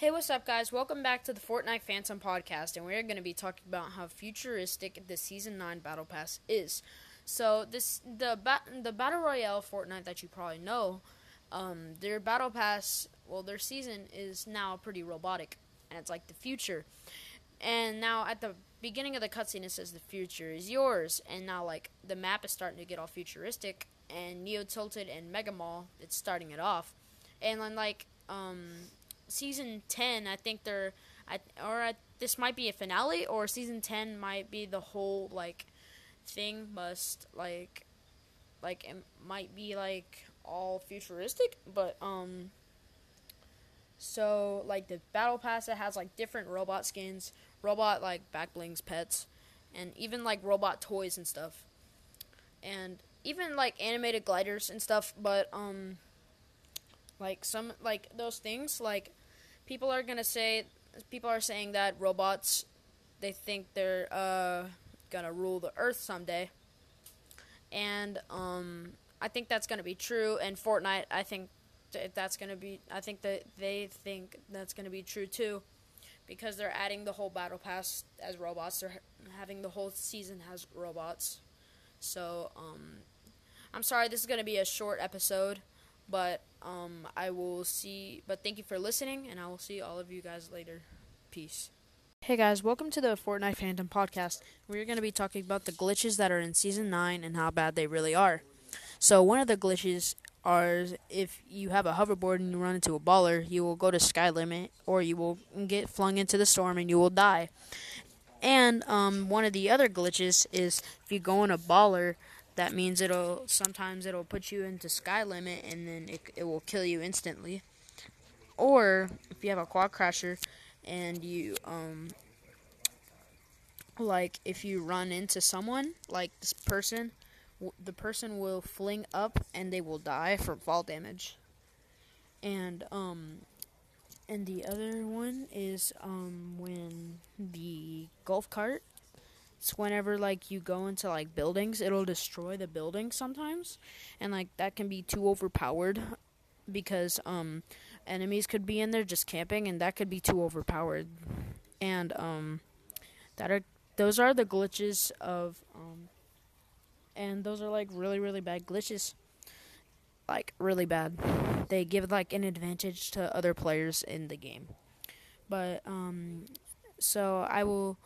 Hey, what's up, guys? Welcome back to the Fortnite Fandom podcast, and we're going to be talking about how futuristic the Season 9 Battle Pass is. So, this the ba- the Battle Royale Fortnite that you probably know, um, their Battle Pass, well, their season is now pretty robotic, and it's like the future. And now at the beginning of the cutscene, it says the future is yours, and now like the map is starting to get all futuristic, and Neo Tilted and Mega Mall, it's starting it off, and then like um season 10 i think they're I, or I, this might be a finale or season 10 might be the whole like thing must like like it might be like all futuristic but um so like the battle pass it has like different robot skins robot like back blings pets and even like robot toys and stuff. And even like animated gliders and stuff but um like some like those things like people are gonna say people are saying that robots they think they're uh, gonna rule the earth someday, and um, I think that's gonna be true. And Fortnite, I think that's gonna be. I think that they think that's gonna be true too, because they're adding the whole battle pass as robots. They're having the whole season has robots. So um, I'm sorry, this is gonna be a short episode. But um, I will see. But thank you for listening, and I will see all of you guys later. Peace. Hey guys, welcome to the Fortnite Fandom podcast. We're going to be talking about the glitches that are in Season 9 and how bad they really are. So, one of the glitches are if you have a hoverboard and you run into a baller, you will go to sky limit or you will get flung into the storm and you will die. And um, one of the other glitches is if you go in a baller that means it'll sometimes it'll put you into sky limit and then it, it will kill you instantly. Or if you have a quad crasher and you um like if you run into someone like this person the person will fling up and they will die from fall damage. And um and the other one is um when the golf cart it's whenever like you go into like buildings, it'll destroy the building sometimes, and like that can be too overpowered because um enemies could be in there just camping, and that could be too overpowered, and um that are those are the glitches of um and those are like really really bad glitches. Like really bad. They give like an advantage to other players in the game. But um so i will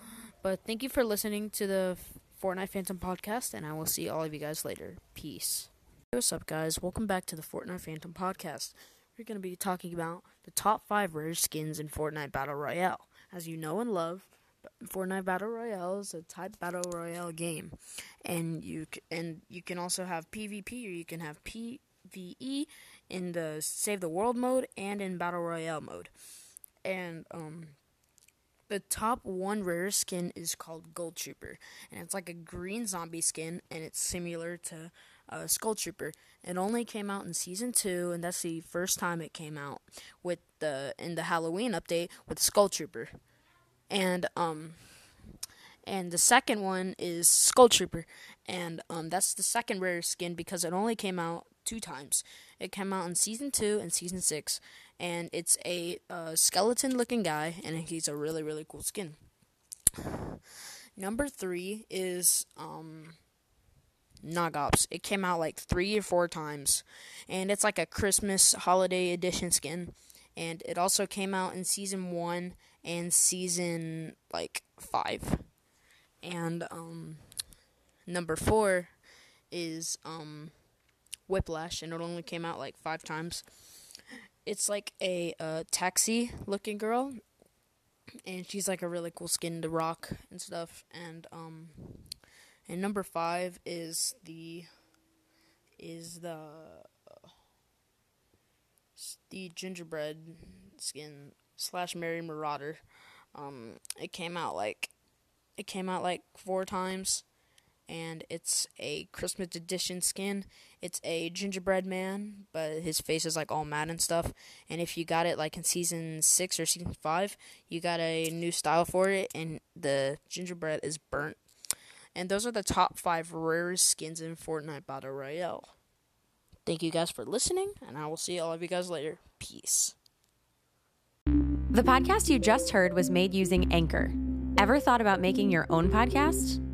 but thank you for listening to the Fortnite Fandom podcast, and I will see all of you guys later. Peace. What's up, guys? Welcome back to the Fortnite Fandom podcast. We're going to be talking about the top five rare skins in Fortnite Battle Royale. As you know and love, Fortnite Battle Royale is a type battle royale game, and you and you can also have PvP or you can have PvE in the Save the World mode and in Battle Royale mode. And um, the top one rare skin is called Ghoul Trooper, and it's like a green zombie skin, and it's similar to uh, Skull Trooper. It only came out in season two, and that's the first time it came out with the in the Halloween update with Skull Trooper, and um, and the second one is Skull Trooper, and um, that's the second rare skin because it only came out two times. It came out in season two and season six, and it's a uh, skeleton-looking guy, and he's a really really cool skin. Number three is um, Nog Ops. It came out like three or four times, and it's like a Christmas holiday edition skin. And it also came out in season one and season like five. And um, number four is um, Whiplash, and it only came out like five times. It's like a uh, taxi looking girl, and she's like a really cool skin to rock and stuff. And um, and number five is the is the the gingerbread skin slash Merry Marauder. Um, it came out like it came out like four times and it's a Christmas edition skin. It's a gingerbread man, but his face is like all mad and stuff. And if you got it like in season six or season five, you got a new style for it, and the gingerbread is burnt. And those are the top five rarest skins in Fortnite Battle Royale. Thank you guys for listening, and I will see all of you guys later. Peace. The podcast you just heard was made using Anchor. Ever thought about making your own podcast?